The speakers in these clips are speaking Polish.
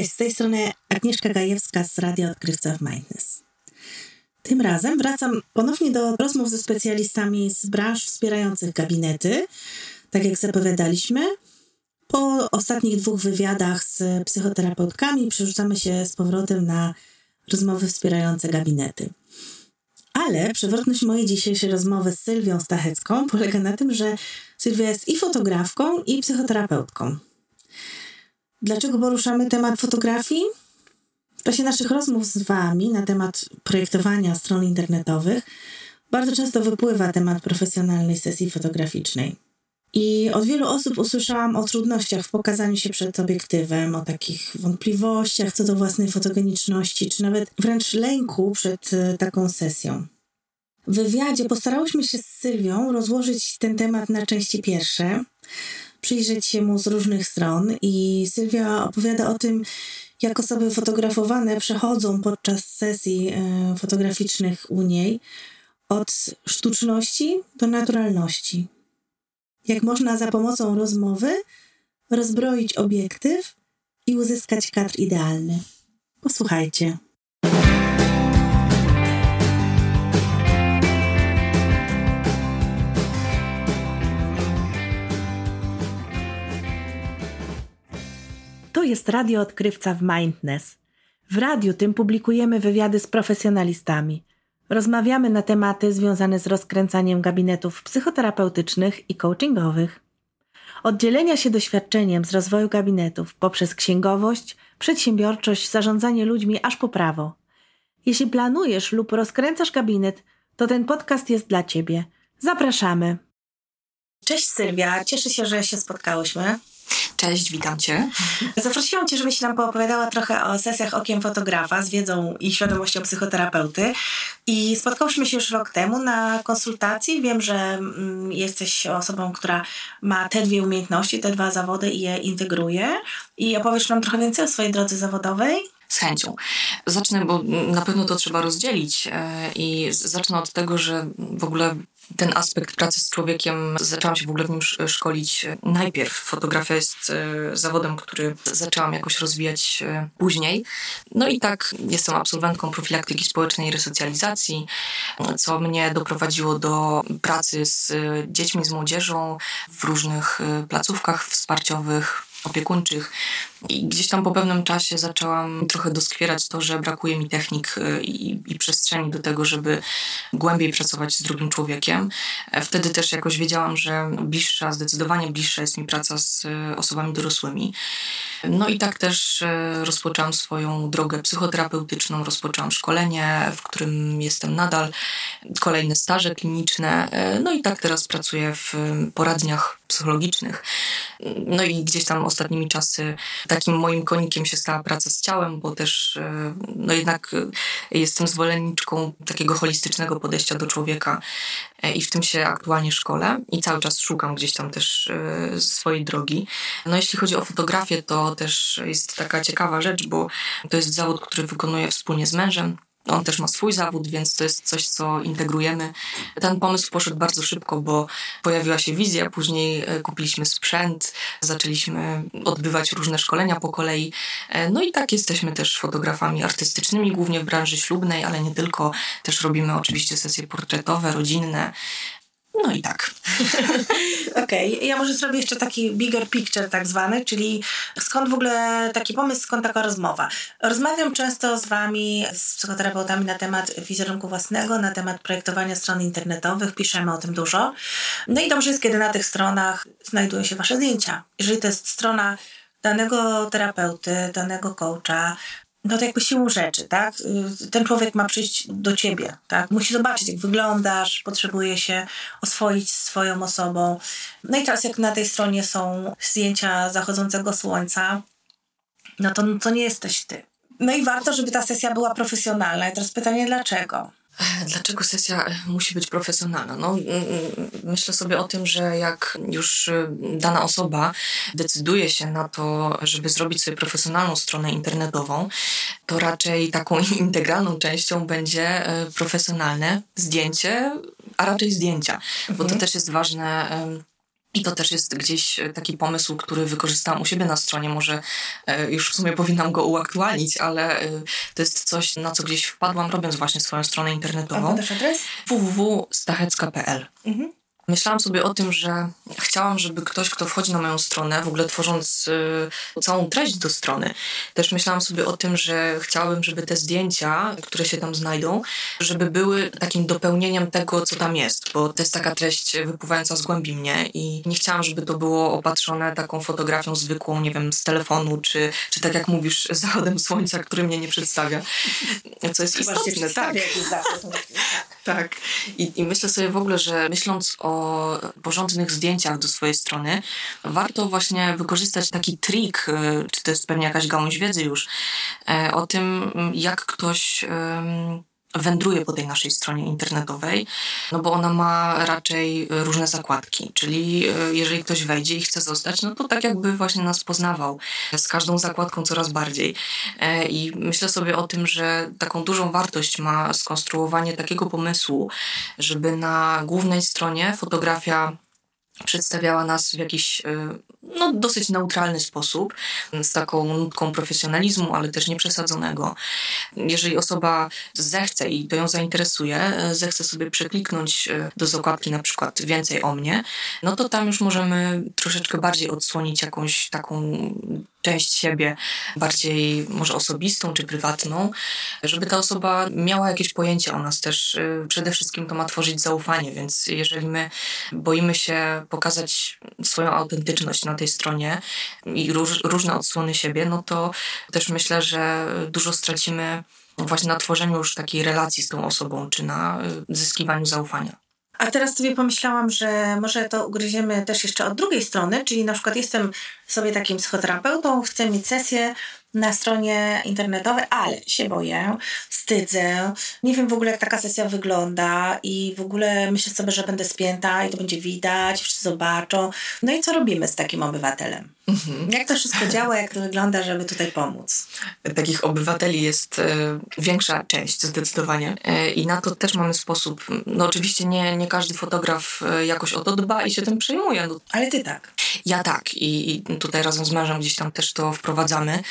Cześć, z tej strony Agnieszka Gajewska z Radia Odkrywca w Mindness. Tym razem wracam ponownie do rozmów ze specjalistami z branż wspierających gabinety, tak jak zapowiadaliśmy. Po ostatnich dwóch wywiadach z psychoterapeutkami przerzucamy się z powrotem na rozmowy wspierające gabinety. Ale przewrotność mojej dzisiejszej rozmowy z Sylwią Stachecką polega na tym, że Sylwia jest i fotografką, i psychoterapeutką. Dlaczego poruszamy temat fotografii? W czasie naszych rozmów z Wami na temat projektowania stron internetowych bardzo często wypływa temat profesjonalnej sesji fotograficznej. I od wielu osób usłyszałam o trudnościach w pokazaniu się przed obiektywem, o takich wątpliwościach co do własnej fotogeniczności, czy nawet wręcz lęku przed e, taką sesją. W wywiadzie postarałyśmy się z Sylwią rozłożyć ten temat na części pierwsze, przyjrzeć się mu z różnych stron i Sylwia opowiada o tym, jak osoby fotografowane przechodzą podczas sesji e, fotograficznych u niej od sztuczności do naturalności. Jak można za pomocą rozmowy rozbroić obiektyw i uzyskać kadr idealny. Posłuchajcie. To jest radio odkrywca w Mindness. W radiu tym publikujemy wywiady z profesjonalistami. Rozmawiamy na tematy związane z rozkręcaniem gabinetów psychoterapeutycznych i coachingowych. Oddzielenia się doświadczeniem z rozwoju gabinetów poprzez księgowość, przedsiębiorczość, zarządzanie ludźmi aż po prawo. Jeśli planujesz lub rozkręcasz gabinet, to ten podcast jest dla Ciebie. Zapraszamy. Cześć Sylwia, cieszę się, że się spotkałyśmy. Cześć, witam Cię. Zaprosiłam Cię, żebyś nam poopowiadała trochę o sesjach okiem fotografa z wiedzą i świadomością psychoterapeuty. I spotkałyśmy się już rok temu na konsultacji. Wiem, że mm, jesteś osobą, która ma te dwie umiejętności, te dwa zawody i je integruje. I opowiesz nam trochę więcej o swojej drodze zawodowej z chęcią. Zacznę, bo na pewno to trzeba rozdzielić e, i zacznę od tego, że w ogóle ten aspekt pracy z człowiekiem zaczęłam się w ogóle w nim szkolić najpierw. Fotografia jest e, zawodem, który zaczęłam jakoś rozwijać e, później. No i tak jestem absolwentką profilaktyki społecznej i resocjalizacji, co mnie doprowadziło do pracy z dziećmi, z młodzieżą w różnych placówkach wsparciowych, opiekuńczych. I gdzieś tam po pewnym czasie zaczęłam trochę doskwierać to, że brakuje mi technik y, i, i, przestrzeni do tego, żeby głębiej pracować z drugim człowiekiem. E, wtedy też jakoś wiedziałam, że bliższa, zdecydowanie bliższa jest mi praca z y, osobami dorosłymi. No i tak też y, rozpoczęłam swoją drogę psychoterapeutyczną, rozpoczęłam szkolenie, w którym jestem nadal, kolejne staże kliniczne. E, no i tak teraz pracuję w poradniach psychologicznych. No i gdzieś tam ostatnimi czasy takim moim konikiem się stała praca z ciałem, bo też e, no jednak e, jestem zwolenniczką takiego holistycznego podejścia do człowieka e, i w tym się aktualnie szkole i cały czas szukam gdzieś tam też swojej drogi. No jeśli chodzi o fotografię, to też jest taka ciekawa rzecz, bo to jest zawód, który wykonuję wspólnie z mężem. On też ma swój zawód, więc to jest coś, co integrujemy. Ten pomysł poszedł bardzo szybko, bo pojawiła się wizja, później e, kupiliśmy sprzęt, zaczęliśmy odbywać różne szkolenia po kolei. E, no i tak jesteśmy też fotografami artystycznymi, głównie w branży ślubnej, ale nie tylko. Też robimy oczywiście sesje portretowe, rodzinne. No i tak. Okej, okay. ja może zrobię jeszcze taki bigger picture tak zwany, czyli skąd w ogóle taki pomysł, skąd taka rozmowa. Rozmawiam często z Wami, z psychoterapeutami na temat wizerunku własnego, na temat projektowania stron internetowych, piszemy o tym dużo. No i dobrze jest, kiedy na tych stronach znajdują się Wasze zdjęcia. Jeżeli to jest strona danego terapeuty, danego coacha, no to jakby siłą rzeczy, tak? Ten człowiek ma przyjść do ciebie, tak? Musi zobaczyć, jak wyglądasz, potrzebuje się oswoić swoją osobą. No i teraz jak na tej stronie są zdjęcia zachodzącego słońca, no to, to nie jesteś ty. No i warto, żeby ta sesja była profesjonalna. I teraz pytanie, dlaczego? Dlaczego sesja musi być profesjonalna? No, myślę sobie o tym, że jak już y, dana osoba decyduje się na to, żeby zrobić sobie profesjonalną stronę internetową, to raczej taką integralną częścią będzie y, profesjonalne zdjęcie, a raczej zdjęcia, mhm. bo to mhm. też jest ważne I to też jest gdzieś taki pomysł, który wykorzystałam u siebie na stronie. Może e, już w sumie powinnam go uaktualnić, ale e, to jest coś, na co gdzieś wpadłam, robiąc właśnie swoją stronę internetową. A podasz adres? www.stachecka.pl mhm. Myślałam sobie o tym, że chciałam, żeby ktoś, kto wchodzi na moją stronę, w ogóle tworząc y, całą treść do strony, też myślałam sobie o tym, że chciałabym, żeby te zdjęcia, które się tam znajdą, żeby były takim dopełnieniem tego, co tam jest, bo to jest taka treść wypływająca z głębi mnie i nie chciałam, żeby to było opatrzone taką fotografią zwykłą, nie wiem, z telefonu, czy, czy tak jak mówisz, zachodem słońca, który mnie nie przedstawia, co jest Chyba istotne. Tak. Tak. I, I myślę sobie w ogóle, że myśląc o porządnych zdjęciach do swojej strony, warto właśnie wykorzystać taki trik, e, czy to jest pewnie jakaś gałąź wiedzy już, e, o tym, jak ktoś wędruje po tej naszej stronie internetowej, no bo ona ma raczej różne zakładki, czyli e, jeżeli ktoś wejdzie i chce zostać, no to tak jakby właśnie nas poznawał z każdą zakładką coraz bardziej. I myślę sobie o tym, że taką dużą wartość ma skonstruowanie takiego pomysłu, żeby na głównej stronie fotografia przedstawiała nas w jakiś y, no, dosyć neutralny sposób, z taką nutką profesjonalizmu, ale też nieprzesadzonego. Jeżeli osoba zechce i to ją zainteresuje, y, zechce sobie przekliknąć y, do zakładki na przykład więcej o mnie, no to tam już możemy troszeczkę bardziej odsłonić jakąś taką część siebie, bardziej może osobistą czy prywatną, żeby ta osoba miała jakieś pojęcie o nas też. Y, przede wszystkim to ma tworzyć zaufanie, więc jeżeli my boimy się pokazać swoją autentyczność na tej stronie i róż, różne odsłony siebie, no to też myślę, że dużo stracimy właśnie na tworzeniu już takiej relacji z tą osobą, czy na y, zyskiwaniu zaufania. A teraz sobie pomyślałam, że może to ugryziemy też jeszcze od drugiej strony, czyli na przykład jestem sobie takim psychoterapeutą, chcę mieć sesję na stronie internetowej, ale się boję, wstydzę, nie wiem w ogóle jak taka sesja wygląda i w ogóle myślę sobie, że będę spięta i to będzie widać, wszyscy zobaczą. No i co robimy z takim obywatelem? Mhm. Jak to wszystko działa, jak to wygląda, żeby tutaj pomóc? Takich obywateli jest e, większa część zdecydowanie e, i na to też mamy sposób. No oczywiście nie, nie każdy fotograf e, jakoś o to dba i się tym przejmuje. No, Ale ty tak. Ja tak i, i tutaj razem z mężem gdzieś tam też to wprowadzamy.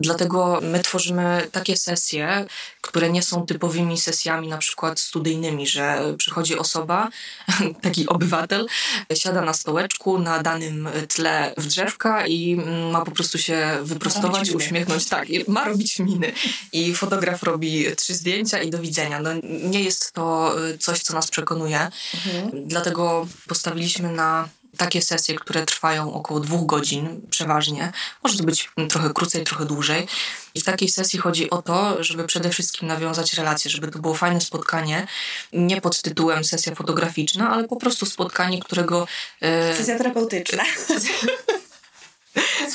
Dlatego my tworzymy takie sesje, które nie są typowymi sesjami na przykład studyjnymi, że przychodzi osoba, taki obywatel, siada na stołeczku na danym tle w drzewka i ma po prostu się wyprostować, uśmiechnąć. Tak, ma robić miny. I fotograf robi trzy zdjęcia i do widzenia. No, nie jest to coś, co nas przekonuje. Mhm. Dlatego postawiliśmy na takie sesje, które trwają około dwóch godzin przeważnie. Może to być trochę krócej, trochę dłużej. I w takiej sesji chodzi o to, żeby przede wszystkim nawiązać relacje, żeby to było fajne spotkanie, nie pod tytułem sesja fotograficzna, ale po prostu spotkanie, którego... E, sesja terapeutyczna.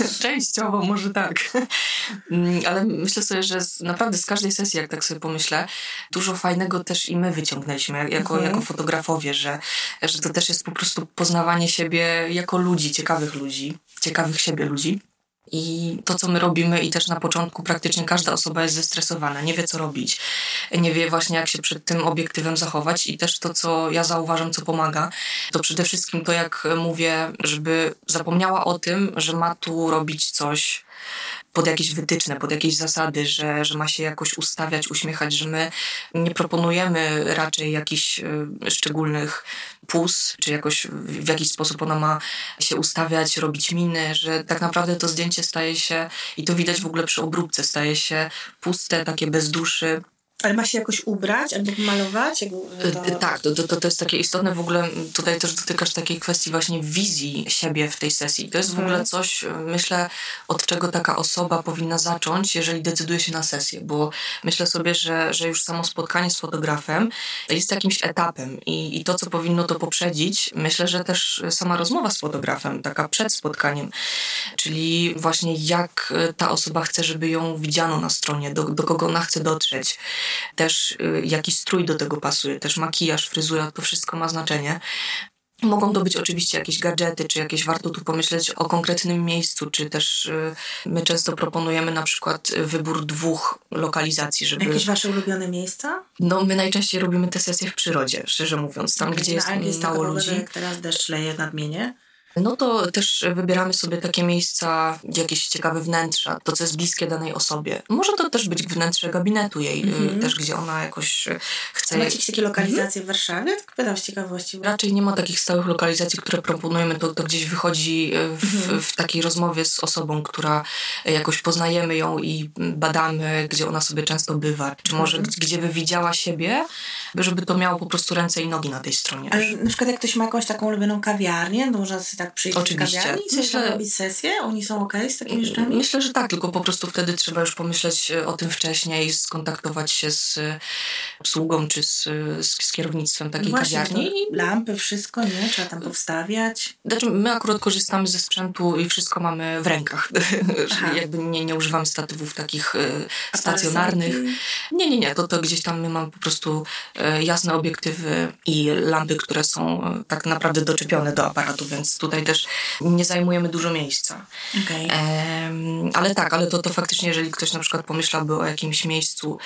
Częściowo, może tak. Mm, ale myślę sobie, że z, naprawdę z każdej sesji, jak tak sobie pomyślę, dużo fajnego też i my wyciągnęliśmy jako, mhm. jako fotografowie, że, że to też jest po prostu poznawanie siebie jako ludzi, ciekawych ludzi, ciekawych siebie ludzi. I to, co my robimy, i też na początku praktycznie każda osoba jest zestresowana, nie wie, co robić, nie wie właśnie, jak się przed tym obiektywem zachować. I też to, co ja zauważam, co pomaga, to przede wszystkim to, jak mówię, żeby zapomniała o tym, że ma tu robić coś pod jakieś wytyczne, pod jakieś zasady, że, że ma się jakoś ustawiać, uśmiechać, że my nie proponujemy raczej jakichś y, szczególnych pus, czy jakoś w jakiś sposób ona ma się ustawiać, robić miny, że tak naprawdę to zdjęcie staje się, i to widać w ogóle przy obróbce, staje się puste, takie bez duszy, ale ma się jakoś ubrać albo malować? To... Tak, to, to, to jest takie istotne w ogóle, tutaj też dotykasz takiej kwestii właśnie wizji siebie w tej sesji. To jest w ogóle mhm. coś, myślę, od czego taka osoba powinna zacząć, jeżeli decyduje się na sesję, bo myślę sobie, że, że już samo spotkanie z fotografem jest jakimś etapem i, i to, co powinno to poprzedzić, myślę, że też sama rozmowa z fotografem, taka przed spotkaniem, czyli właśnie jak ta osoba chce, żeby ją widziano na stronie, do, do kogo ona chce dotrzeć też y, jaki strój do tego pasuje, też makijaż, fryzura, to wszystko ma znaczenie. Mogą to być oczywiście jakieś gadżety, czy jakieś warto tu pomyśleć o konkretnym miejscu, czy też y, my często proponujemy na przykład wybór dwóch lokalizacji, żeby... Jakieś wasze ulubione miejsca? No my najczęściej robimy te sesje w przyrodzie, szczerze mówiąc, tam gdzie jest, mało ludzi. Teraz deszcz leje nadmienie. No to też wybieramy sobie takie miejsca, jakieś ciekawe wnętrza, to co jest bliskie danej osobie. Może to też być wnętrze gabinetu jej, mm-hmm. też gdzie ona jakoś y, chce... Macie jakieś takie lokalizacje mm-hmm. w Warszawie? Tak pytam z ciekawości. Raczej nie ma takich stałych lokalizacji, które proponujemy, to, to gdzieś wychodzi y, w, mm-hmm. w takiej rozmowie z osobą, która jakoś poznajemy ją i badamy, gdzie ona sobie często bywa, czy może mhm. gdzie by widziała siebie, żeby to miało po prostu ręce i nogi na tej stronie. Ale na przykład jak ktoś ma jakąś taką ulubioną kawiarnię, to można sobie tak przyjść Oczywiście. do kawiarni Myślę, robić sesję? Oni są ok z takimi rzeczami? Myślę, że tak, tylko po prostu wtedy trzeba już pomyśleć e, o tym wcześniej, skontaktować się z e, obsługą czy z, z, z kierownictwem takiej no Właśnie, kawiarni. Lampy, wszystko, nie? Trzeba tam powstawiać. Znaczy, my akurat korzystamy ze sprzętu i wszystko mamy w rękach. Jakby nie, nie używamy statywów takich e, stacjonarnych. Nie, nie, nie. To, to gdzieś tam my mamy po prostu jasne obiektywy i lampy, które są tak naprawdę doczepione do aparatu, więc tutaj też nie zajmujemy dużo miejsca. Okay. ale tak, ale to, to faktycznie, jeżeli ktoś na przykład pomyślałby o jakimś miejscu,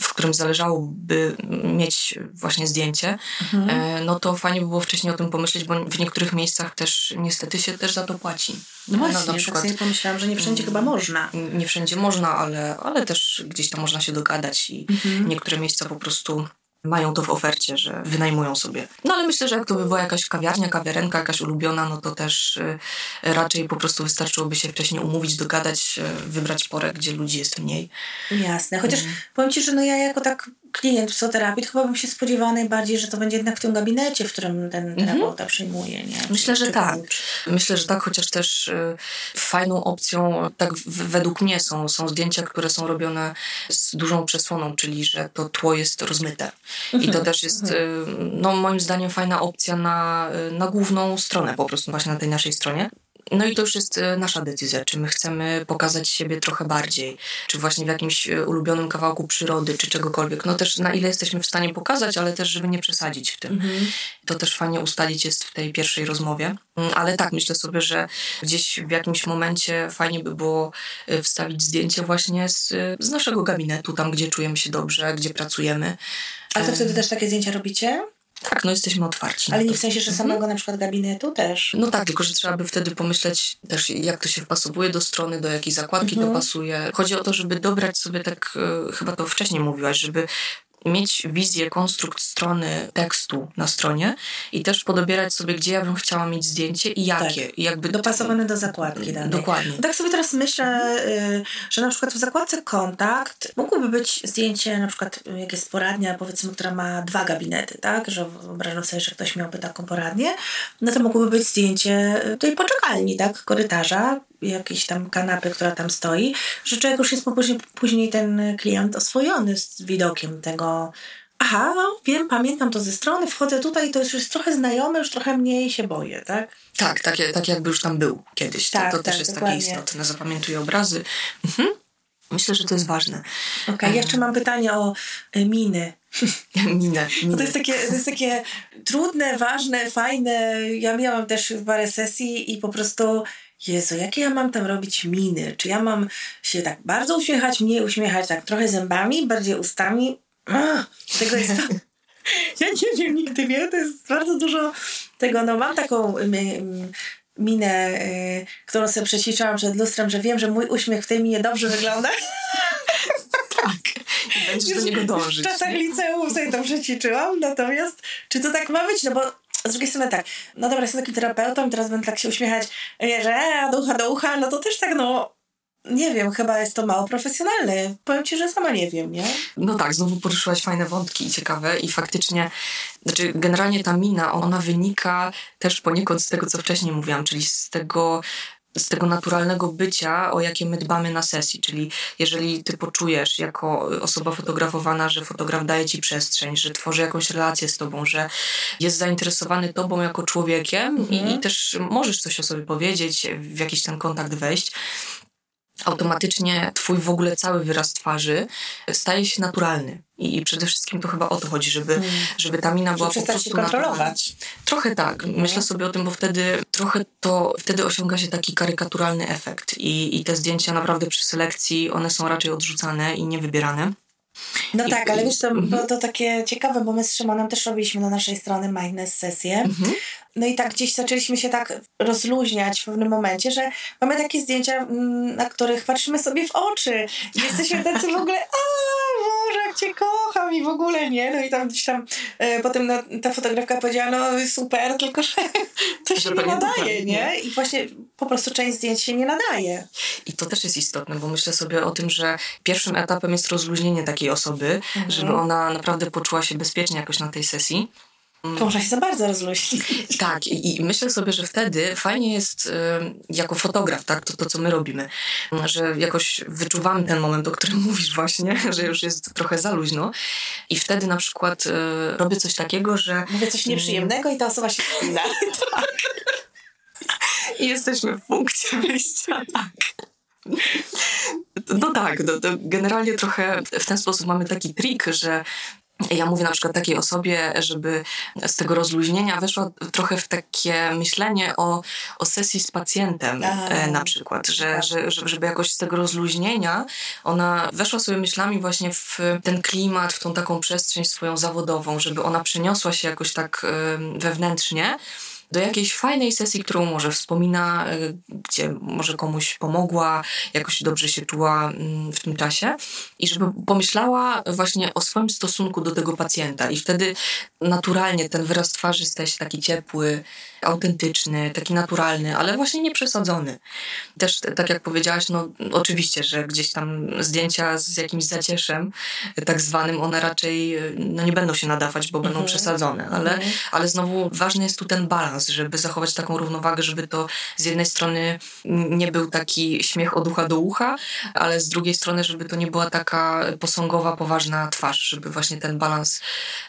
w którym zależałoby mieć właśnie zdjęcie, mhm. e, no to fajnie by było wcześniej o tym pomyśleć, bo w niektórych miejscach też niestety się też za to płaci. No właśnie, no, na przykład, tak sobie pomyślałam, że nie wszędzie chyba można. Nie wszędzie można, ale, ale też gdzieś tam można się dogadać i mhm. niektóre miejsca po prostu mają to w ofercie, że wynajmują sobie. No ale myślę, że jak to by była jakaś kawiarnia, kawiarenka, jakaś ulubiona, no to też y, raczej po prostu wystarczyłoby się wcześniej umówić, dogadać, y, wybrać porę, gdzie ludzi jest mniej. Jasne, chociaż mm. powiem Ci, że no ja jako tak klient psychoterapii, to chyba bym się spodziewała najbardziej, że to będzie jednak w tym gabinecie, w którym ten mhm. terapeuta przyjmuje. Nie? Myślę, czy, że czy tak. Myślę, że tak, chociaż też y, fajną opcją, tak według mnie są, są zdjęcia, które są robione z dużą przesłoną, czyli że to tło jest rozmyte. I to mhm. też jest, mm -hmm. no moim zdaniem, fajna opcja na, y, na główną stronę, po prostu właśnie na tej naszej stronie. No i to już jest e, nasza decyzja, czy my chcemy pokazać siebie trochę bardziej, czy właśnie w jakimś e, ulubionym kawałku przyrody, czy czegokolwiek. No też na ile jesteśmy w stanie pokazać, ale też, żeby nie przesadzić w tym. Mhm. To też fajnie ustalić jest w tej pierwszej rozmowie. Mm, ale tak, myślę sobie, że gdzieś w jakimś momencie fajnie by było e, wstawić zdjęcie właśnie z, z naszego gabinetu, tam gdzie czujemy się dobrze, gdzie pracujemy. A to wtedy też takie zdjęcia robicie? Tak, no jesteśmy otwarci. Ale nie w sensie, że mhm. samego na przykład gabinetu też? No tak, tylko że trzeba by wtedy pomyśleć też, jak to się wpasowuje do strony, do jakiej zakładki mhm. dopasuje. Chodzi o to, żeby dobrać sobie tak, e, chyba to wcześniej mówiłaś, żeby mieć wizję, konstrukt strony tekstu na stronie i też podobierać sobie, gdzie ja bym chciała mieć zdjęcie i jakie. Tak. I jakby Dopasowane do zakładki danej. Dokładnie. Tak sobie teraz myślę, y, że na przykład w zakładce kontakt mógłby być zdjęcie, na przykład jak jest poradnia, powiedzmy, która ma dwa gabinety, tak? Że wyobrażam sobie, że ktoś miałby taką poradnię, no to mógłby być zdjęcie tej poczekalni, tak? Korytarza, jakiejś tam kanapy, która tam stoi, że człowiek już jest później, później ten klient oswojony z widokiem tego aha, wiem, pamiętam to ze strony, wchodzę tutaj i to jest już trochę znajome, już trochę mniej się boję, tak? Tak, tak, tak jakby już tam był kiedyś. Tak, to, to tak, też jest dokładnie. takie istotne, zapamiętuję obrazy. Mhm. Myślę, że to jest ważne. Okej, okay, jeszcze mam pytanie o y, miny. Minę. minę. To, jest takie, to jest takie trudne, ważne, fajne. Ja miałam też parę sesji i po prostu Jezu, jakie ja mam tam robić miny? Czy ja mam się tak bardzo uśmiechać, mniej uśmiechać, tak trochę zębami, bardziej ustami? Tego jest... ja nie wiem nigdy, nie? To jest bardzo dużo tego. No mam taką minę, y, którą sobie przećwiczyłam przed lustrem, że wiem, że mój uśmiech w tej minie dobrze wygląda. tak. I będziesz do niego dążyć. W czasach liceum sobie to przećwiczyłam, natomiast czy to tak ma być? No bo z drugiej strony tak, no dobra, jestem takim terapeutą teraz będę tak się uśmiechać, że do ucha do ucha, no to też tak, no nie wiem, chyba jest to mało profesjonalne. Powiem ci, że sama nie wiem, nie? No tak, znowu poruszyłaś fajne wątki i ciekawe i faktycznie, znaczy generalnie ta mina, ona wynika też poniekąd z tego, co wcześniej mówiłam, czyli z tego z tego naturalnego bycia, o jakie my dbamy na sesji. Czyli jeżeli ty poczujesz jako osoba fotografowana, że fotograf daje ci przestrzeń, że tworzy jakąś relację z tobą, że jest zainteresowany tobą jako człowiekiem mhm. i, i też możesz coś o sobie powiedzieć, w jakiś ten kontakt wejść, automatycznie twój w ogóle cały wyraz twarzy staje się naturalny. I przede wszystkim to chyba o to chodzi, żeby, hmm. żeby ta mina była po prostu kontrolować. Trochę tak. Hmm. Myślę sobie o tym, bo wtedy trochę to, wtedy osiąga się taki karykaturalny efekt i, i te zdjęcia naprawdę przy selekcji, one są raczej odrzucane i niewybierane. No I, tak, ale wiesz, to było mhm. to takie ciekawe, bo my z Szymonem też robiliśmy na naszej stronie Mindness sesję. Mhm. No i tak gdzieś zaczęliśmy się tak rozluźniać w pewnym momencie, że mamy takie zdjęcia, mm, na których patrzymy sobie w oczy. I jesteśmy tacy w ogóle, a cię kocham i w ogóle nie. No i tam gdzieś tam e, potem no, ta fotografka powiedziała, no super, tylko że to się nie nadaje, nie? I właśnie po prostu część zdjęć się nie nadaje. I to też jest istotne, bo myślę sobie o tym, że pierwszym etapem jest rozluźnienie takiej osoby, mhm. żeby ona naprawdę poczuła się bezpiecznie jakoś na tej sesji. To można się za bardzo rozluźnić. Tak, i, i, myślę sobie, że wtedy fajnie jest y, jako fotograf, tak, to, to co my robimy, że jakoś wyczuwamy ten moment, o którym mówisz właśnie, że już jest trochę za luźno i wtedy na przykład y, robię coś takiego, że... Mówię coś nieprzyjemnego i ta osoba się spina. tak. I jesteśmy w punkcie wyjścia, tak. No tak, no, generalnie trochę w ten sposób mamy taki trik, że ja mówię na przykład takiej osobie, żeby z tego rozluźnienia weszła trochę w takie myślenie o, o sesji z pacjentem e, na przykład, że, że, żeby jakoś z tego rozluźnienia ona weszła sobie myślami właśnie w ten klimat, w tą taką przestrzeń swoją zawodową, żeby ona przeniosła się jakoś tak wewnętrznie do jakiejś fajnej sesji, którą może wspomina, e, gdzie może komuś pomogła, jakoś dobrze się czuła mm, w tym czasie i żeby pomyślała właśnie o swoim stosunku do tego pacjenta i wtedy naturalnie ten wyraz twarzy staje się taki ciepły, autentyczny, taki naturalny, ale właśnie nieprzesadzony. Też tak jak powiedziałaś, no oczywiście, że gdzieś tam zdjęcia z jakimś zacieszem tak zwanym, one raczej no, nie będą się nadawać, bo będą mhm. przesadzone, ale, mhm. ale znowu ważny jest tu ten balans, żeby zachować taką równowagę, żeby to z jednej strony nie był taki śmiech od ucha do ucha, ale z drugiej strony, żeby to nie była taka posągowa, poważna twarz, żeby właśnie ten balans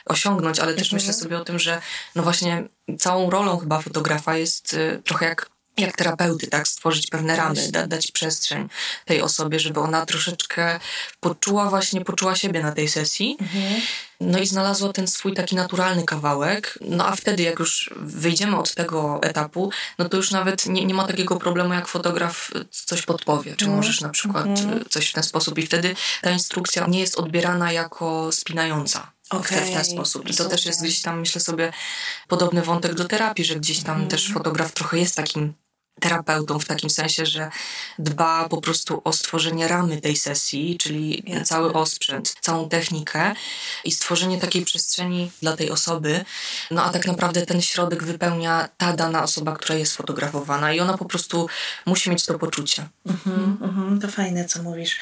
osiągnąć, ale też mhm. myślę sobie o tym, że no właśnie całą rolą chyba fotografa jest y, trochę jak jak terapeuty, tak, stworzyć pewne ramy, da, dać przestrzeń tej osobie, żeby ona troszeczkę poczuła właśnie, poczuła siebie na tej sesji. Mhm. No i znalazła ten swój taki naturalny kawałek. No a wtedy, jak już wyjdziemy od tego etapu, no to już nawet nie, nie ma takiego problemu, jak fotograf coś podpowie. Czy mhm. możesz na przykład mhm. coś w ten sposób. I wtedy ta instrukcja nie jest odbierana jako spinająca. Okay, w, ten sposób. I to też jest gdzieś tam, myślę sobie, podobny wątek do terapii, że gdzieś tam mm. też fotograf trochę jest takim terapeutą w takim sensie, że dba po prostu o stworzenie ramy tej sesji, czyli Jasne. cały osprzęt, całą technikę i stworzenie takiej przestrzeni dla tej osoby. No a tak naprawdę ten środek wypełnia ta dana osoba, która jest fotografowana i ona po prostu musi mieć to poczucie. Mhm, mhm, to fajne, co mówisz.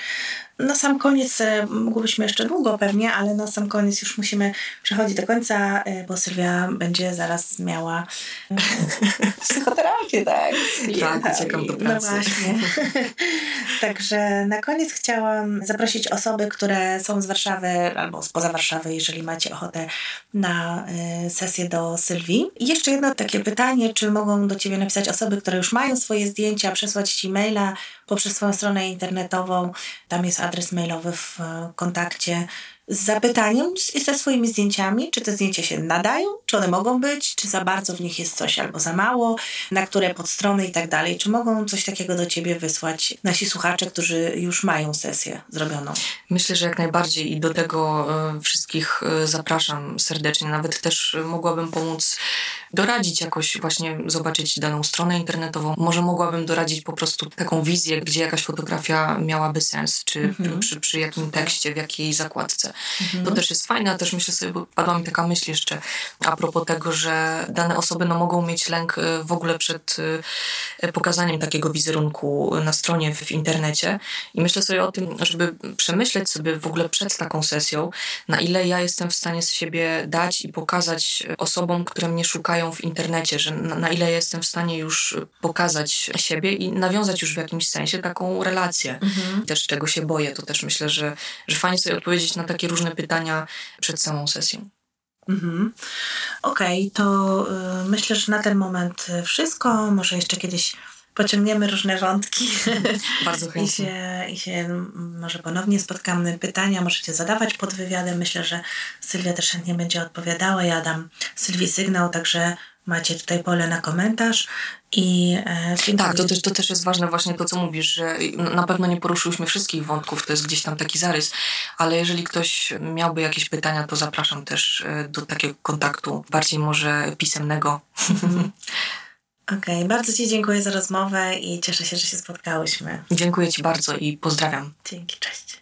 Na sam koniec, e, mógłbyśmy jeszcze długo pewnie, ale na sam koniec już musimy przechodzić do końca, e, bo Sylwia będzie zaraz miała e, psychoterapię, tak? Tak, uciekam do no pracy. No właśnie. Także na koniec chciałam zaprosić osoby, które są z Warszawy albo spoza Warszawy, jeżeli macie ochotę na sesję do Sylwii. I jeszcze jedno takie pytanie, czy mogą do Ciebie napisać osoby, które już mają swoje zdjęcia, przesłać Ci maila poprzez swoją stronę internetową. Tam jest adres mailowy w e, kontakcie z zapytaniem i ze swoimi zdjęciami, czy te zdjęcia się nadają, czy one mogą być, czy za bardzo w nich jest coś albo za mało, na które podstrony i tak dalej. Czy mogą coś takiego do Ciebie wysłać nasi słuchacze, którzy już mają sesję zrobioną? Myślę, że jak najbardziej i do tego y, wszystkich y, zapraszam serdecznie. Nawet też mogłabym pomóc doradzić jakoś właśnie zobaczyć daną stronę internetową. Może mogłabym doradzić po prostu taką wizję, gdzie jakaś fotografia miałaby sens, czy mhm. przy, przy jakim tekście, w jakiej zakładce. Mhm. To też jest fajne, a też myślę sobie, bo padła mi taka myśl jeszcze a propos tego, że dane osoby no, mogą mieć lęk y, w ogóle przed y, pokazaniem takiego wizerunku na stronie w internecie i myślę sobie o tym, żeby przemyśleć sobie w ogóle przed taką sesją, na ile ja jestem w stanie z siebie dać i pokazać osobom, które mnie szukają w internecie, że na, na ile jestem w stanie już pokazać siebie i nawiązać już w jakimś sensie taką relację. Mhm. Też czego się boję, to też myślę, że, że fajnie sobie odpowiedzieć na takie takie różne pytania przed samą sesją. Mhm. Okej, okay, to y, myślę, że na ten moment wszystko. Może jeszcze kiedyś pociągniemy różne wątki. Bardzo chętnie. I się, I się może ponownie spotkamy. Pytania możecie zadawać pod wywiadem. Myślę, że Sylwia też chętnie będzie odpowiadała. Ja dam Sylwii sygnał, także macie tutaj pole na komentarz. I, e, tak, to też, to też jest ważne właśnie to, co mówisz, że na pewno nie poruszyliśmy wszystkich wątków, to jest gdzieś tam taki zarys, ale jeżeli ktoś miałby jakieś pytania, to zapraszam też e, do takiego kontaktu, bardziej może pisemnego. Okej, okay, bardzo Ci dziękuję za rozmowę i cieszę się, że się spotkałyśmy. Dziękuję Ci bardzo i pozdrawiam. Dzięki, cześć.